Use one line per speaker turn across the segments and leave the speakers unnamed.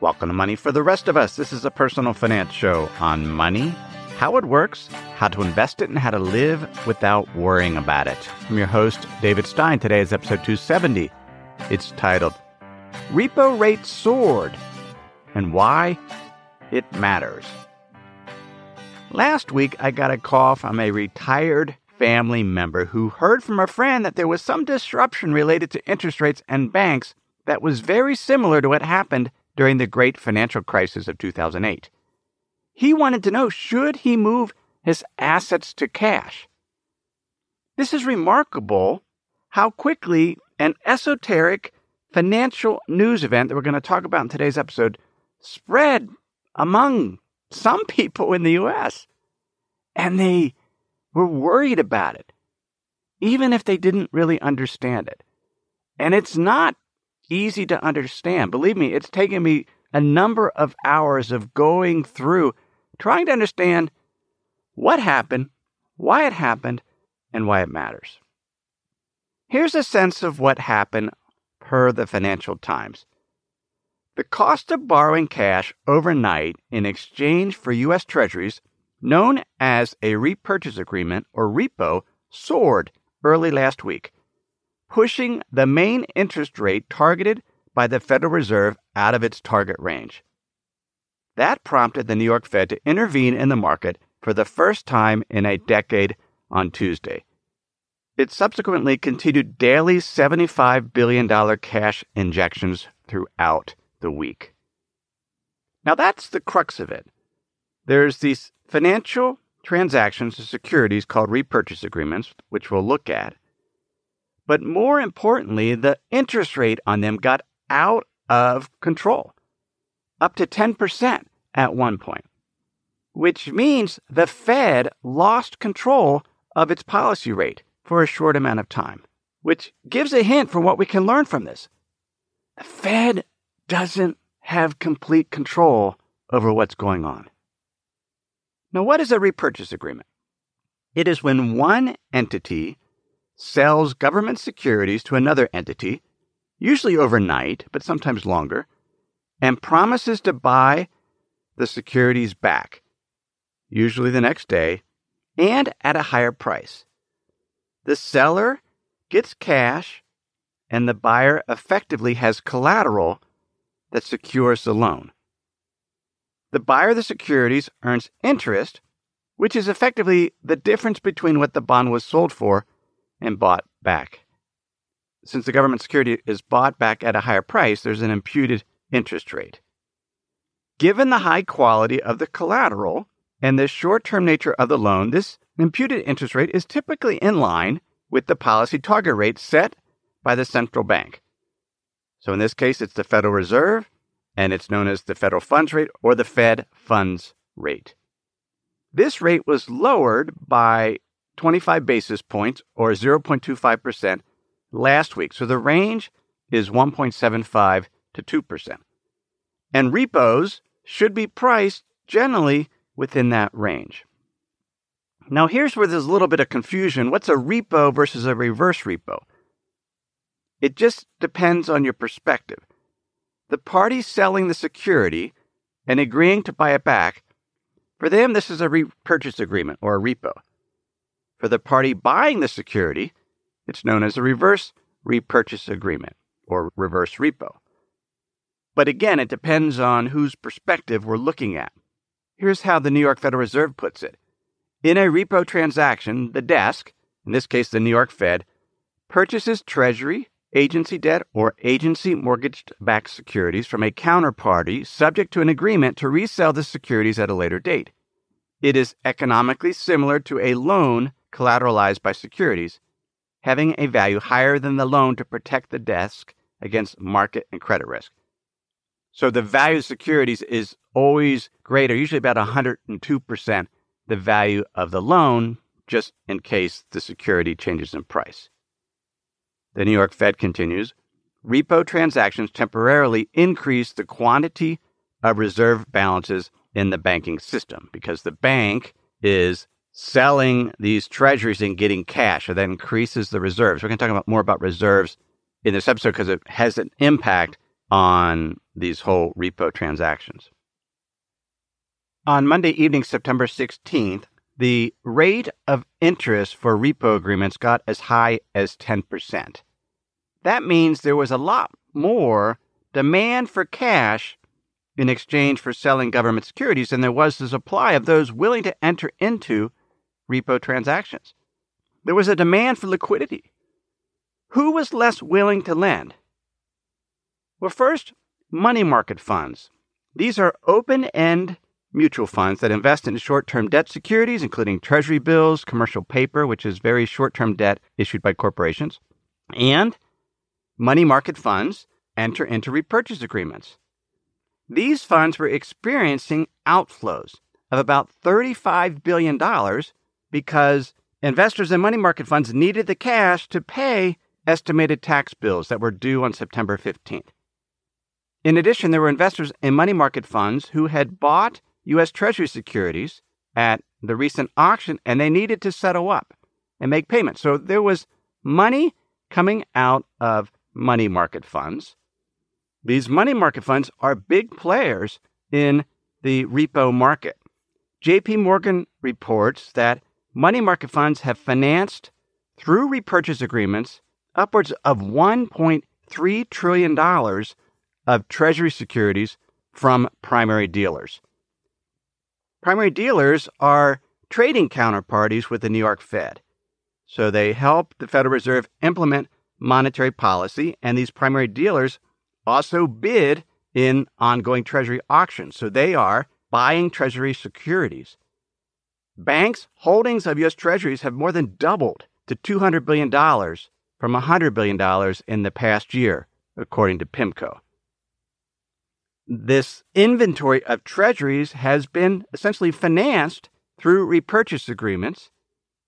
Welcome to Money for the Rest of Us. This is a personal finance show on money, how it works, how to invest it, and how to live without worrying about it. I'm your host, David Stein. Today is episode 270. It's titled Repo Rate Soared and Why It Matters. Last week, I got a call from a retired family member who heard from a friend that there was some disruption related to interest rates and banks that was very similar to what happened during the great financial crisis of 2008. He wanted to know should he move his assets to cash? This is remarkable how quickly an esoteric financial news event that we're going to talk about in today's episode spread among some people in the US. And they were worried about it, even if they didn't really understand it. And it's not easy to understand. Believe me, it's taken me a number of hours of going through trying to understand what happened, why it happened, and why it matters. Here's a sense of what happened per the Financial Times. The cost of borrowing cash overnight in exchange for U.S. Treasuries, known as a repurchase agreement or repo, soared early last week pushing the main interest rate targeted by the Federal Reserve out of its target range. That prompted the New York Fed to intervene in the market for the first time in a decade on Tuesday. It subsequently continued daily $75 billion cash injections throughout the week. Now, that's the crux of it. There's these financial transactions of securities called repurchase agreements, which we'll look at. But more importantly, the interest rate on them got out of control, up to 10% at one point, which means the Fed lost control of its policy rate for a short amount of time, which gives a hint for what we can learn from this. The Fed doesn't have complete control over what's going on. Now, what is a repurchase agreement? It is when one entity sells government securities to another entity, usually overnight, but sometimes longer, and promises to buy the securities back, usually the next day, and at a higher price. The seller gets cash, and the buyer effectively has collateral that secures the loan. The buyer of the securities earns interest, which is effectively the difference between what the bond was sold for and bought back. Since the government security is bought back at a higher price, there's an imputed interest rate. Given the high quality of the collateral and the short term nature of the loan, this imputed interest rate is typically in line with the policy target rate set by the central bank. So in this case, it's the Federal Reserve, and it's known as the federal funds rate or the Fed funds rate. This rate was lowered by 25 basis points or 0.25% last week. So the range is 1.75 to 2%. And repos should be priced generally within that range. Now, here's where there's a little bit of confusion. What's a repo versus a reverse repo? It just depends on your perspective. The party selling the security and agreeing to buy it back, for them, this is a repurchase agreement or a repo. For the party buying the security, it's known as a reverse repurchase agreement or reverse repo. But again, it depends on whose perspective we're looking at. Here's how the New York Federal Reserve puts it In a repo transaction, the desk, in this case the New York Fed, purchases Treasury, agency debt, or agency mortgage backed securities from a counterparty subject to an agreement to resell the securities at a later date. It is economically similar to a loan collateralized by securities, having a value higher than the loan to protect the desk against market and credit risk. So the value of securities is always greater, usually about 102% the value of the loan, just in case the security changes in price. The New York Fed continues repo transactions temporarily increase the quantity of reserve balances in the banking system because the bank is selling these treasuries and getting cash, so that increases the reserves. We're going to talk about more about reserves in this episode because it has an impact on these whole repo transactions. On Monday evening, September 16th, the rate of interest for repo agreements got as high as 10%. That means there was a lot more demand for cash in exchange for selling government securities than there was the supply of those willing to enter into repo transactions. There was a demand for liquidity. Who was less willing to lend? Well, first, money market funds. These are open end mutual funds that invest in short term debt securities, including treasury bills, commercial paper, which is very short term debt issued by corporations, and money market funds enter into repurchase agreements. These funds were experiencing outflows of about $35 billion because investors in money market funds needed the cash to pay estimated tax bills that were due on September 15th. In addition, there were investors in money market funds who had bought U.S. Treasury securities at the recent auction and they needed to settle up and make payments. So there was money coming out of money market funds. These money market funds are big players in the repo market. JP Morgan reports that money market funds have financed through repurchase agreements upwards of $1.3 trillion of Treasury securities from primary dealers. Primary dealers are trading counterparties with the New York Fed. So they help the Federal Reserve implement monetary policy, and these primary dealers also bid in ongoing Treasury auctions. So they are buying Treasury securities. Banks' holdings of U.S. Treasuries have more than doubled to $200 billion from $100 billion in the past year, according to PIMCO. This inventory of treasuries has been essentially financed through repurchase agreements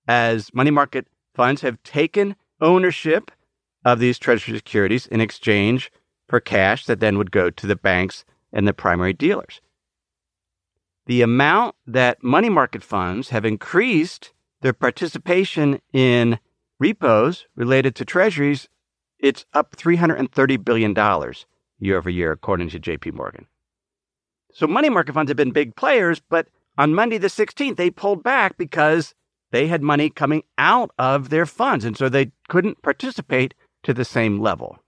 as money market funds have taken ownership of these treasury securities in exchange for cash that then would go to the banks and the primary dealers. The amount that money market funds have increased their participation in repos related to treasuries, it's up $330 billion year over year, according to JP Morgan. So money market funds have been big players, but on Monday the 16th, they pulled back because they had money coming out of their funds, and so they couldn't participate to the same level.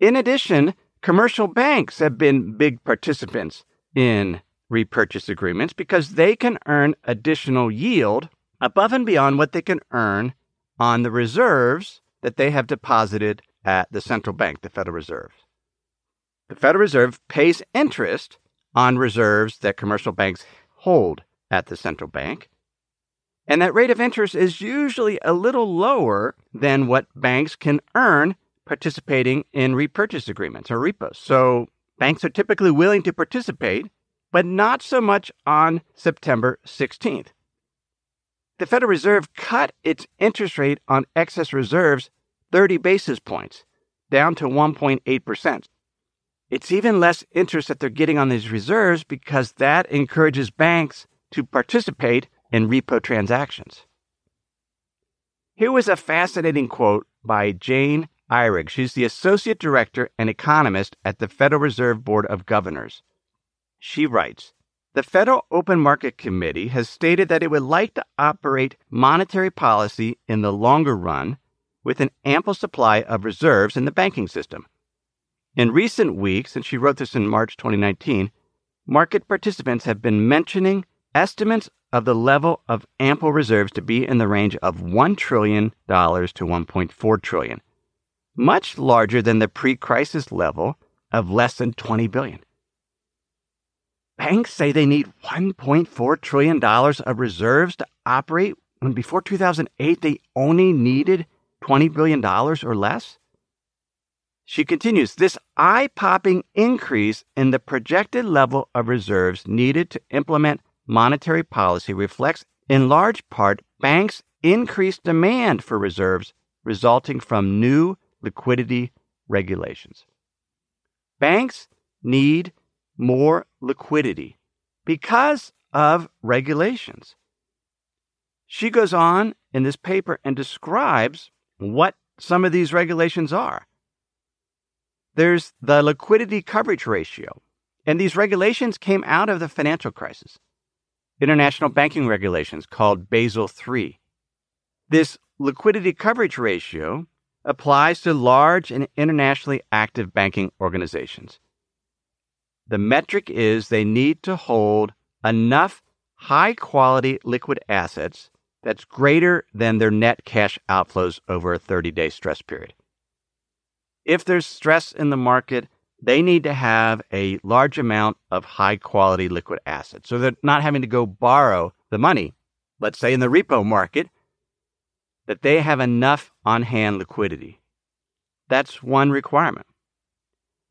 In addition, commercial banks have been big participants in repurchase agreements because they can earn additional yield above and beyond what they can earn on the reserves that they have deposited at the central bank, the Federal Reserve. The Federal Reserve pays interest on reserves that commercial banks hold at the central bank. And that rate of interest is usually a little lower than what banks can earn participating in repurchase agreements or repos. So banks are typically willing to participate, but not so much on September 16th. The Federal Reserve cut its interest rate on excess reserves 30 basis points, down to 1.8%. It's even less interest that they're getting on these reserves because that encourages banks to participate in repo transactions. Here was a fascinating quote by Jane Ihrig. She's the Associate Director and Economist at the Federal Reserve Board of Governors. She writes The Federal Open Market Committee has stated that it would like to operate monetary policy in the longer run with an ample supply of reserves in the banking system. In recent weeks, and she wrote this in March 2019, market participants have been mentioning estimates of the level of ample reserves to be in the range of $1 trillion to 1.4 trillion, much larger than the pre-crisis level of less than 20 billion. Banks say they need $1.4 trillion of reserves to operate when before 2008 they only needed $20 billion or less? She continues this eye popping increase in the projected level of reserves needed to implement monetary policy reflects, in large part, banks' increased demand for reserves resulting from new liquidity regulations. Banks need more liquidity because of regulations. She goes on in this paper and describes what some of these regulations are. there's the liquidity coverage ratio. And these regulations came out of the financial crisis. International banking regulations called Basel III. This liquidity coverage ratio applies to large and internationally active banking organizations. The metric is they need to hold enough high quality liquid assets that's greater than their net cash outflows over a 30 day stress period. If there's stress in the market, they need to have a large amount of high quality liquid assets. So they're not having to go borrow the money, let's say in the repo market, that they have enough on hand liquidity. That's one requirement.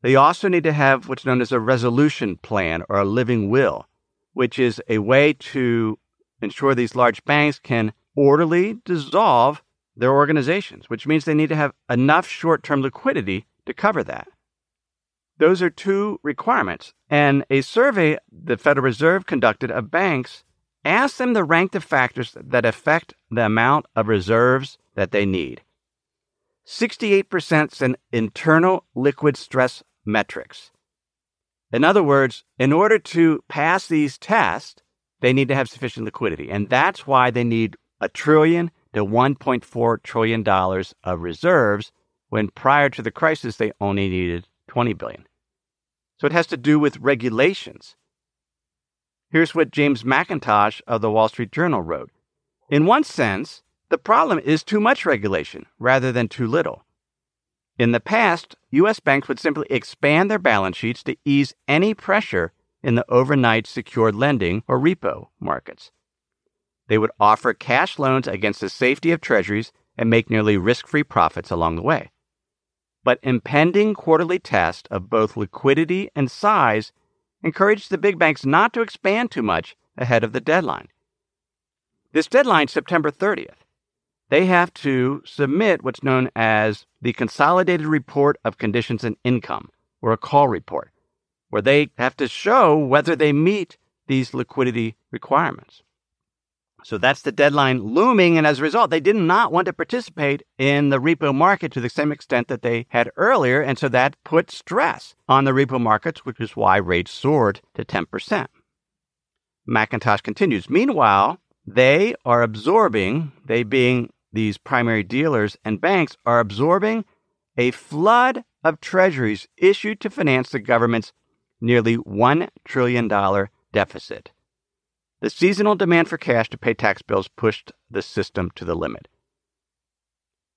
They also need to have what's known as a resolution plan or a living will, which is a way to ensure these large banks can orderly dissolve their organizations, which means they need to have enough short term liquidity to cover that. Those are two requirements. And a survey the Federal Reserve conducted of banks asked them to rank the factors that affect the amount of reserves that they need. 68% in internal liquid stress metrics. In other words, in order to pass these tests, they need to have sufficient liquidity. And that's why they need a trillion to $1.4 trillion of reserves when prior to the crisis they only needed 20 billion. So it has to do with regulations. Here's what James Mackintosh of the Wall Street Journal wrote. In one sense, the problem is too much regulation rather than too little. In the past, U.S. banks would simply expand their balance sheets to ease any pressure in the overnight secured lending or repo markets. They would offer cash loans against the safety of treasuries and make nearly risk free profits along the way. But impending quarterly tests of both liquidity and size encouraged the big banks not to expand too much ahead of the deadline. This deadline, September 30th, they have to submit what's known as the Consolidated Report of Conditions and Income, or a call report, where they have to show whether they meet these liquidity requirements. So that's the deadline looming. And as a result, they did not want to participate in the repo market to the same extent that they had earlier. And so that put stress on the repo markets, which is why rates soared to 10%. Mackintosh continues. Meanwhile, they are absorbing, they being these primary dealers and banks, are absorbing a flood of treasuries issued to finance the government's nearly $1 trillion deficit. The seasonal demand for cash to pay tax bills pushed the system to the limit.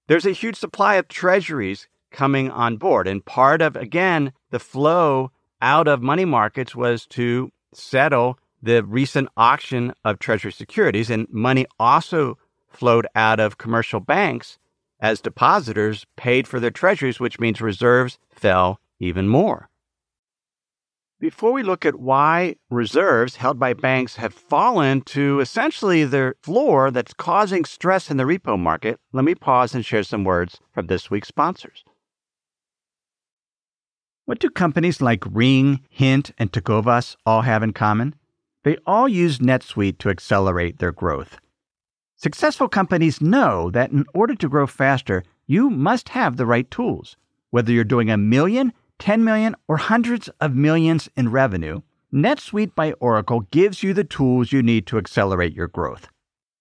There's a huge supply of treasuries coming on board, and part of, again, the flow out of money markets was to settle the recent auction of treasury securities, and money also flowed out of commercial banks as depositors paid for their treasuries, which means reserves fell even more. Before we look at why reserves held by banks have fallen to essentially their floor that's causing stress in the repo market, let me pause and share some words from this week's sponsors. What do companies like Ring, Hint, and Tecovas all have in common? They all use NetSuite to accelerate their growth. Successful companies know that in order to grow faster, you must have the right tools. Whether you're doing a million 10 million, or hundreds of millions in revenue, NetSuite by Oracle gives you the tools you need to accelerate your growth.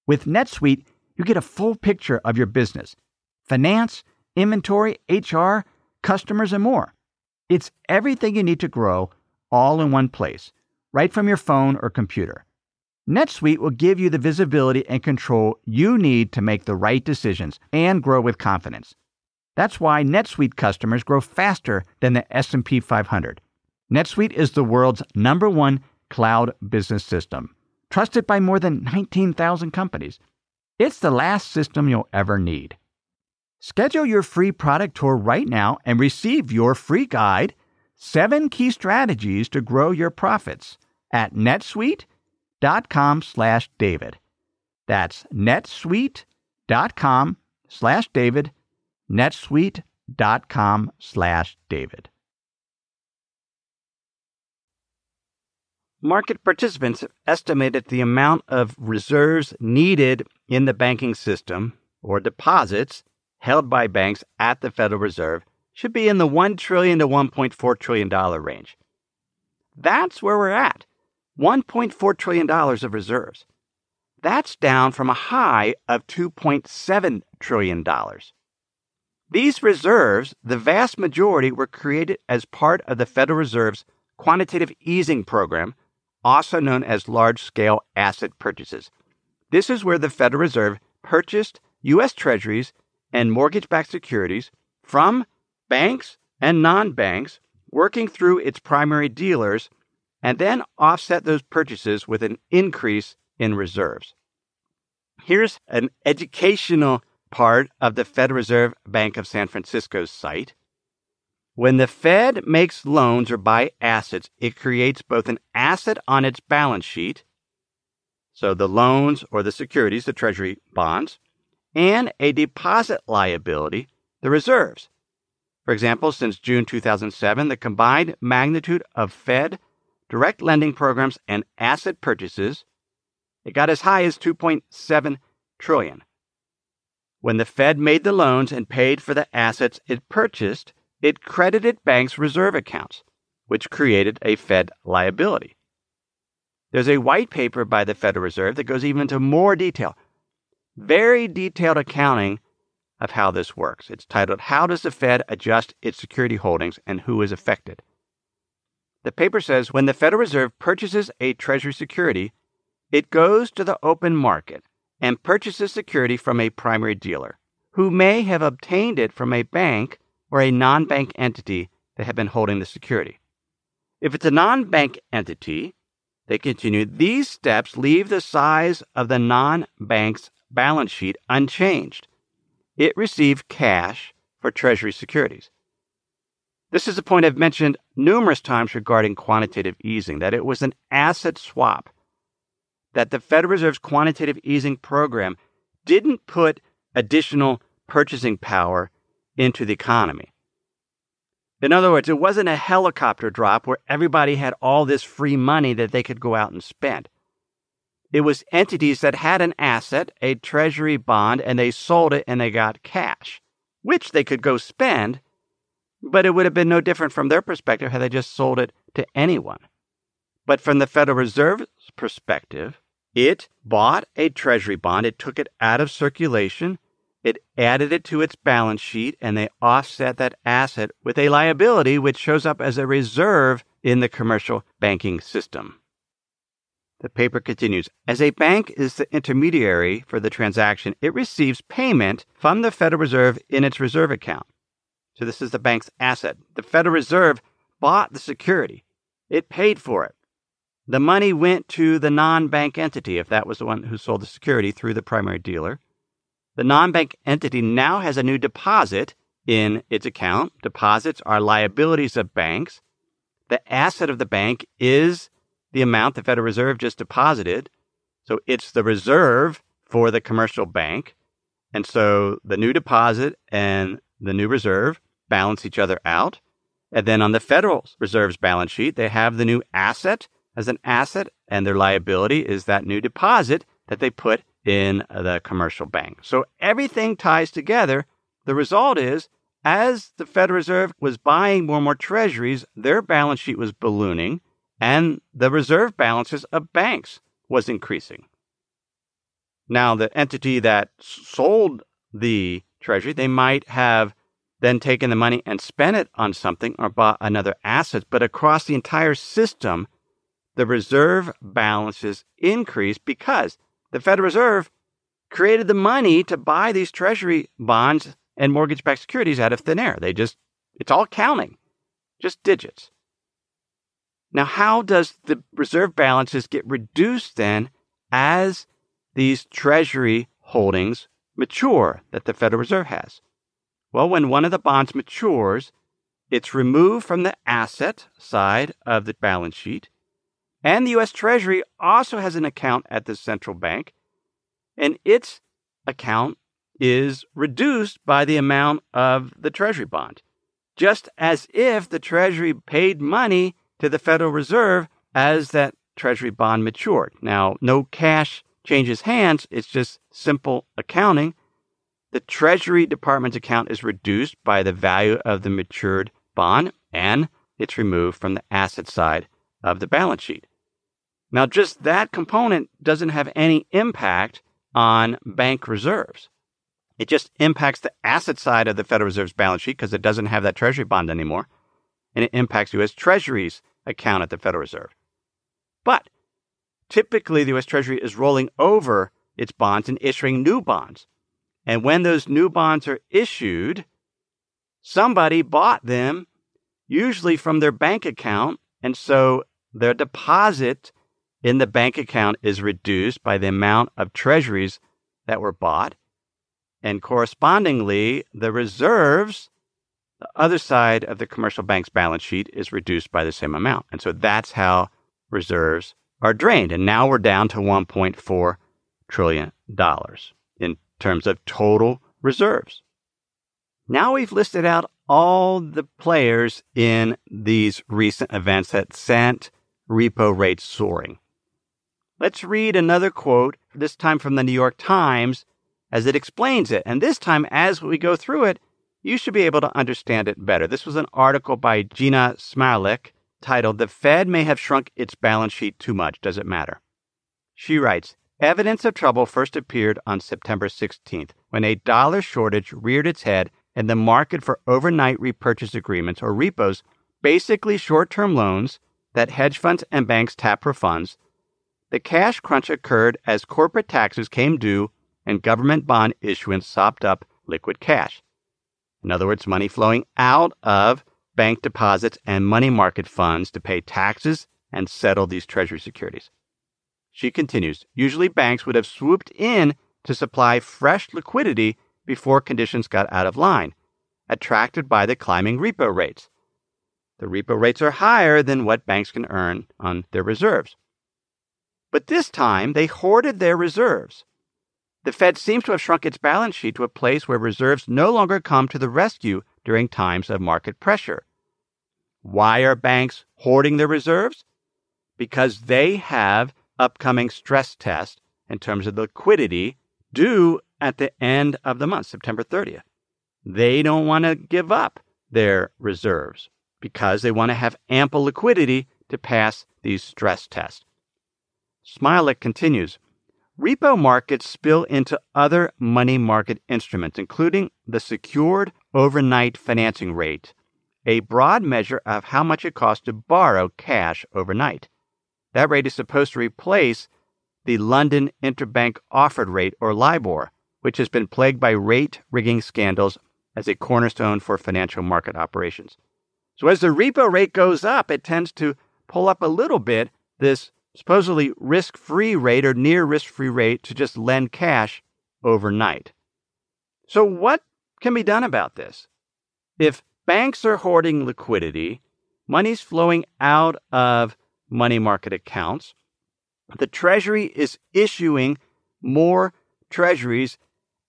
With NetSuite, you get a full picture of your business finance, inventory, HR, customers, and more. It's everything you need to grow all in one place, right from your phone or computer. NetSuite will give you the visibility and control you need to make the right decisions and grow with confidence. That's why NetSuite customers grow faster than the S&P 500. NetSuite is the world's number 1 cloud business system, trusted by more than 19,000 companies. It's the last system you'll ever need. Schedule your free product tour right now and receive your free guide, 7 key strategies to grow your profits at netsuite.com/david. That's netsuite.com slash David, netsuite.com slash David. Market participants have estimated the amount of reserves needed in the banking system or deposits held by banks at the Federal Reserve should be in the 1 trillion to 1.4 trillion dollar range. That's where we're at. 1.4 trillion dollars of reserves. That's down from a high of 2.7 trillion dollars. These reserves, the vast majority were created as part of the Federal Reserve's quantitative easing program, also known as large scale asset purchases. This is where the Federal Reserve purchased U.S. Treasuries and mortgage backed securities from banks and non banks, working through its primary dealers, and then offset those purchases with an increase in reserves. Here's an educational part of the Federal Reserve Bank of San Francisco's site. When the Fed makes loans or buy assets, it creates both an asset on its balance sheet, so the loans or the securities, the Treasury bonds, and a deposit liability, the reserves. For example, since June 2007, the combined magnitude of Fed direct lending programs and asset purchases it got as high as 2.7 trillion. When the Fed made the loans and paid for the assets it purchased, it credited banks' reserve accounts, which created a Fed liability. There's a white paper by the Federal Reserve that goes even into more detail very detailed accounting of how this works. It's titled How Does the Fed Adjust Its Security Holdings and Who is Affected? The paper says when the Federal Reserve purchases a Treasury security, it goes to the open market and purchases security from a primary dealer who may have obtained it from a bank or a non bank entity that had been holding the security. If it's a non bank entity, they continue, these steps leave the size of the non bank's balance sheet unchanged. It received cash for Treasury securities. This is a point I've mentioned numerous times regarding quantitative easing that it was an asset swap, that the Federal Reserve's quantitative easing program didn't put additional purchasing power into the economy. In other words, it wasn't a helicopter drop where everybody had all this free money that they could go out and spend. It was entities that had an asset, a treasury bond, and they sold it and they got cash, which they could go spend, but it would have been no different from their perspective had they just sold it to anyone. But from the Federal Reserve's perspective, it bought a treasury bond, it took it out of circulation, it added it to its balance sheet, and they offset that asset with a liability which shows up as a reserve in the commercial banking system. The paper continues As a bank is the intermediary for the transaction, it receives payment from the Federal Reserve in its reserve account. So this is the bank's asset. The Federal Reserve bought the security, it paid for it. The money went to the non bank entity, if that was the one who sold the security through the primary dealer. The non bank entity now has a new deposit in its account. Deposits are liabilities of banks. The asset of the bank is the amount the Federal Reserve just deposited. So it's the reserve for the commercial bank. And so the new deposit and the new reserve balance each other out. And then on the Federal Reserve's balance sheet, they have the new asset as an asset, and their liability is that new deposit that they put in the commercial bank. So everything ties together. The result is, as the Federal Reserve was buying more and more treasuries, their balance sheet was ballooning and the reserve balances of banks was increasing. Now, the entity that sold the treasury, they might have then taken the money and spent it on something or bought another asset, but across the entire system, the reserve balances increased because the Federal Reserve created the money to buy these treasury bonds and mortgage backed securities out of thin air. They just, it's all counting, just digits. Now, how does the reserve balances get reduced then as these treasury holdings mature that the Federal Reserve has? Well, when one of the bonds matures, it's removed from the asset side of the balance sheet. And the U.S. Treasury also has an account at the central bank, and its account is reduced by the amount of the Treasury bond, just as if the Treasury paid money to the Federal Reserve as that Treasury bond matured. Now, no cash changes hands, it's just simple accounting. The Treasury Department's account is reduced by the value of the matured bond and it's removed from the asset side of the balance sheet. Now, just that component doesn't have any impact on bank reserves. It just impacts the asset side of the Federal Reserve's balance sheet because it doesn't have that Treasury bond anymore. And it impacts U.S. Treasury's account at the Federal Reserve. But typically, the U.S. Treasury is rolling over its bonds and issuing new bonds. And when those new bonds are issued, somebody bought them, usually from their bank account. And so their deposit in the bank account is reduced by the amount of treasuries that were bought. And correspondingly, the reserves, the other side of the commercial bank's balance sheet, is reduced by the same amount. And so that's how reserves are drained. And now we're down to $1.4 trillion in terms of total reserves. Now we've listed out all the players in these recent events that sent repo rates soaring. Let's read another quote, this time from the New York Times, as it explains it. And this time, as we go through it, you should be able to understand it better. This was an article by Jeanna Smialek titled, The Fed May Have Shrunk Its Balance Sheet Too Much. Does it matter? She writes, Evidence of trouble first appeared on September 16th when a dollar shortage reared its head and the market for overnight repurchase agreements or repos, basically short term loans that hedge funds and banks tap for funds. The cash crunch occurred as corporate taxes came due and government bond issuance sopped up liquid cash. In other words, money flowing out of bank deposits and money market funds to pay taxes and settle these treasury securities. She continues Usually banks would have swooped in to supply fresh liquidity before conditions got out of line, attracted by the climbing repo rates. The repo rates are higher than what banks can earn on their reserves. But this time, they hoarded their reserves. The Fed seems to have shrunk its balance sheet to a place where reserves no longer come to the rescue during times of market pressure. Why are banks hoarding their reserves? Because they have upcoming stress test in terms of liquidity due at the end of the month, September 30th. They don't want to give up their reserves because they want to have ample liquidity to pass these stress tests. Smialek continues Repo markets spill into other money market instruments, including the secured overnight financing rate, a broad measure of how much it costs to borrow cash overnight. That rate is supposed to replace the London Interbank Offered Rate, or LIBOR, which has been plagued by rate rigging scandals as a cornerstone for financial market operations. So, as the repo rate goes up, it tends to pull up a little bit this supposedly risk free rate or near risk free rate to just lend cash overnight. So, what can be done about this? If banks are hoarding liquidity, money's flowing out of money market accounts. The Treasury is issuing more treasuries,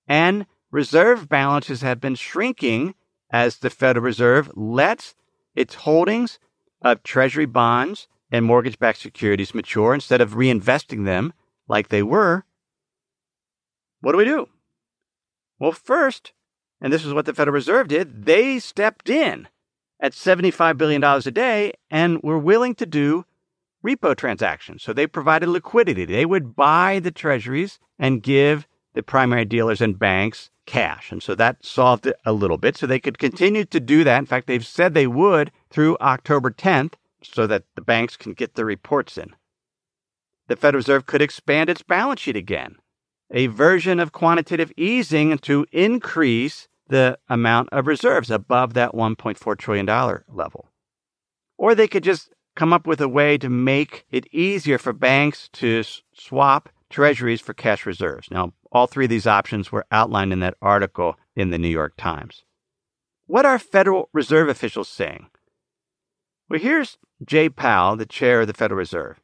and reserve balances have been shrinking as the Federal Reserve lets its holdings of Treasury bonds and mortgage backed securities mature instead of reinvesting them like they were. What do we do? Well, first, and this is what the Federal Reserve did, they stepped in at $75 billion a day and were willing to do repo transactions. So they provided liquidity. They would buy the treasuries and give the primary dealers and banks cash. And so that solved it a little bit. So they could continue to do that. In fact, they've said they would through October 10th so that the banks can get their reports in. The Federal Reserve could expand its balance sheet again, a version of quantitative easing to increase the amount of reserves above that $1.4 trillion level. Or they could just come up with a way to make it easier for banks to swap treasuries for cash reserves. Now, all three of these options were outlined in that article in the New York Times. What are Federal Reserve officials saying? Well, here's Jay Powell, the chair of the Federal Reserve.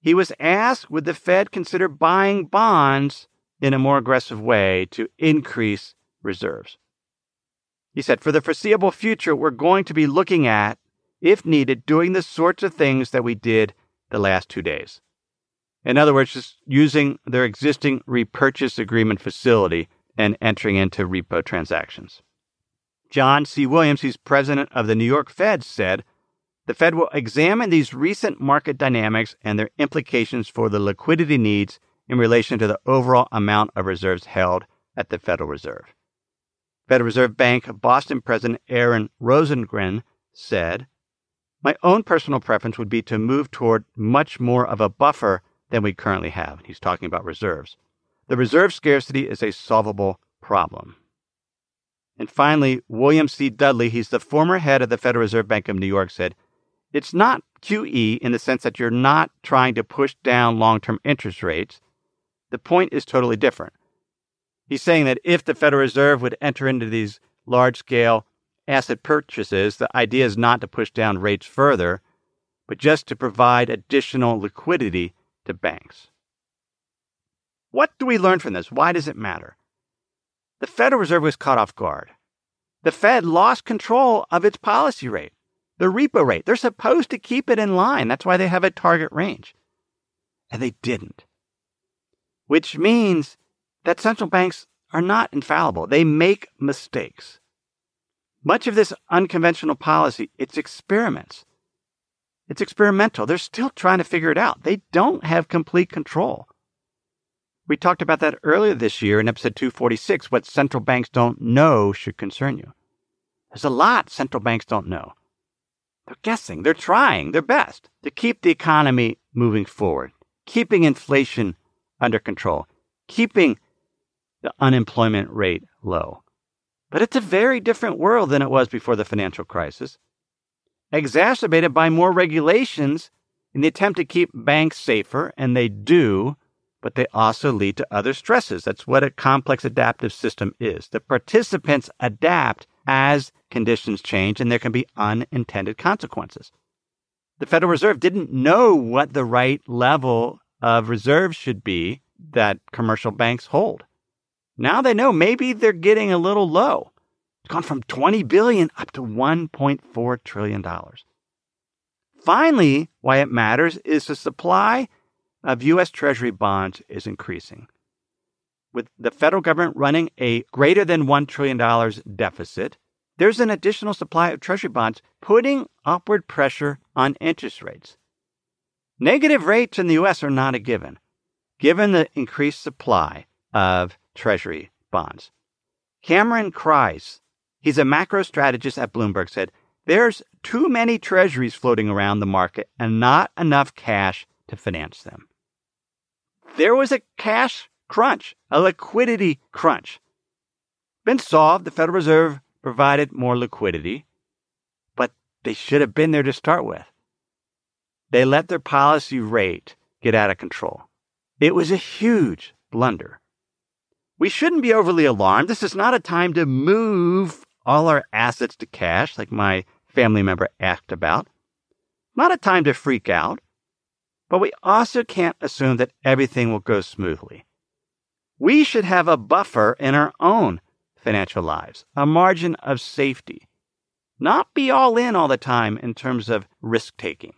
He was asked would the Fed consider buying bonds in a more aggressive way to increase reserves. He said, For the foreseeable future, we're going to be looking at if needed, doing the sorts of things that we did the last two days. In other words, just using their existing repurchase agreement facility and entering into repo transactions. John C. Williams, who's president of the New York Fed, said the Fed will examine these recent market dynamics and their implications for the liquidity needs in relation to the overall amount of reserves held at the Federal Reserve. Federal Reserve Bank of Boston President Aaron Rosengren said, My own personal preference would be to move toward much more of a buffer than we currently have. He's talking about reserves. The reserve scarcity is a solvable problem. And finally, William C. Dudley, he's the former head of the Federal Reserve Bank of New York, said, It's not QE in the sense that you're not trying to push down long term interest rates. The point is totally different. He's saying that if the Federal Reserve would enter into these large scale asset purchases, the idea is not to push down rates further, but just to provide additional liquidity to banks. What do we learn from this? Why does it matter? The Federal Reserve was caught off guard. The Fed lost control of its policy rate, the repo rate. They're supposed to keep it in line. That's why they have a target range. And they didn't. Which means that central banks are not infallible. They make mistakes. Much of this unconventional policy, it's experiments. It's experimental. They're still trying to figure it out. They don't have complete control. We talked about that earlier this year in episode 246. What central banks don't know should concern you. There's a lot central banks don't know. They're guessing, they're trying their best to keep the economy moving forward, keeping inflation under control, keeping the unemployment rate low. But it's a very different world than it was before the financial crisis, exacerbated by more regulations in the attempt to keep banks safer, and they do, but they also lead to other stresses. That's what a complex adaptive system is. The participants adapt as conditions change, and there can be unintended consequences. The Federal Reserve didn't know what the right level of reserves should be that commercial banks hold. Now they know maybe they're getting a little low. It's gone from 20 billion up to 1.4 trillion dollars. Finally, why it matters is the supply of US Treasury bonds is increasing. With the federal government running a greater than $1 trillion deficit, there's an additional supply of Treasury bonds putting upward pressure on interest rates. Negative rates in the US are not a given, given the increased supply of Treasury bonds. Cameron Crise, he's a macro strategist at Bloomberg, said there's too many treasuries floating around the market and not enough cash to finance them. There was a cash crunch, a liquidity crunch. Been solved. The Federal Reserve provided more liquidity, but they should have been there to start with. They let their policy rate get out of control. It was a huge blunder. We shouldn't be overly alarmed. This is not a time to move all our assets to cash, like my family member asked about. Not a time to freak out. But we also can't assume that everything will go smoothly. We should have a buffer in our own financial lives, a margin of safety. Not be all in all the time in terms of risk taking.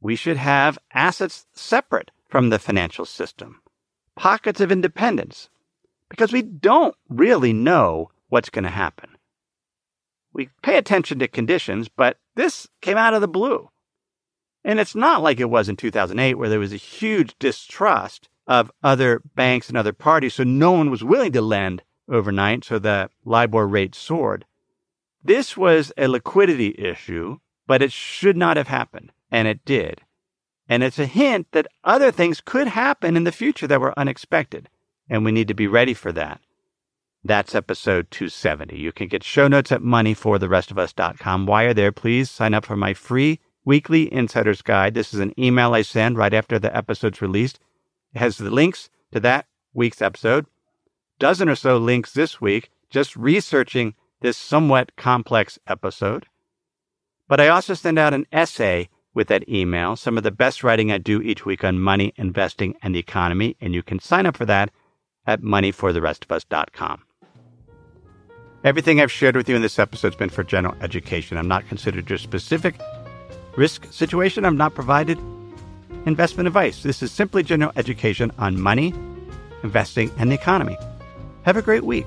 We should have assets separate from the financial system, pockets of independence, because we don't really know what's going to happen. We pay attention to conditions, but this came out of the blue. And it's not like it was in 2008 where there was a huge distrust of other banks and other parties, so no one was willing to lend overnight, so the LIBOR rate soared. This was a liquidity issue, but it should not have happened, and it did. And it's a hint that other things could happen in the future that were unexpected and we need to be ready for that. That's episode 270. You can get show notes at moneyfortherestofus.com. While you're there, please sign up for my free weekly insider's guide. This is an email I send right after the episode's released. It has the links to that week's episode, dozen or so links this week, just researching this somewhat complex episode. But I also send out an essay with that email, some of the best writing I do each week on money, investing, and the economy, and you can sign up for that at moneyfortherestofus.com. Everything I've shared with you in this episode has been for general education. I'm not considered your specific risk situation. I'm not provided investment advice. This is simply general education on money, investing, and the economy. Have a great week.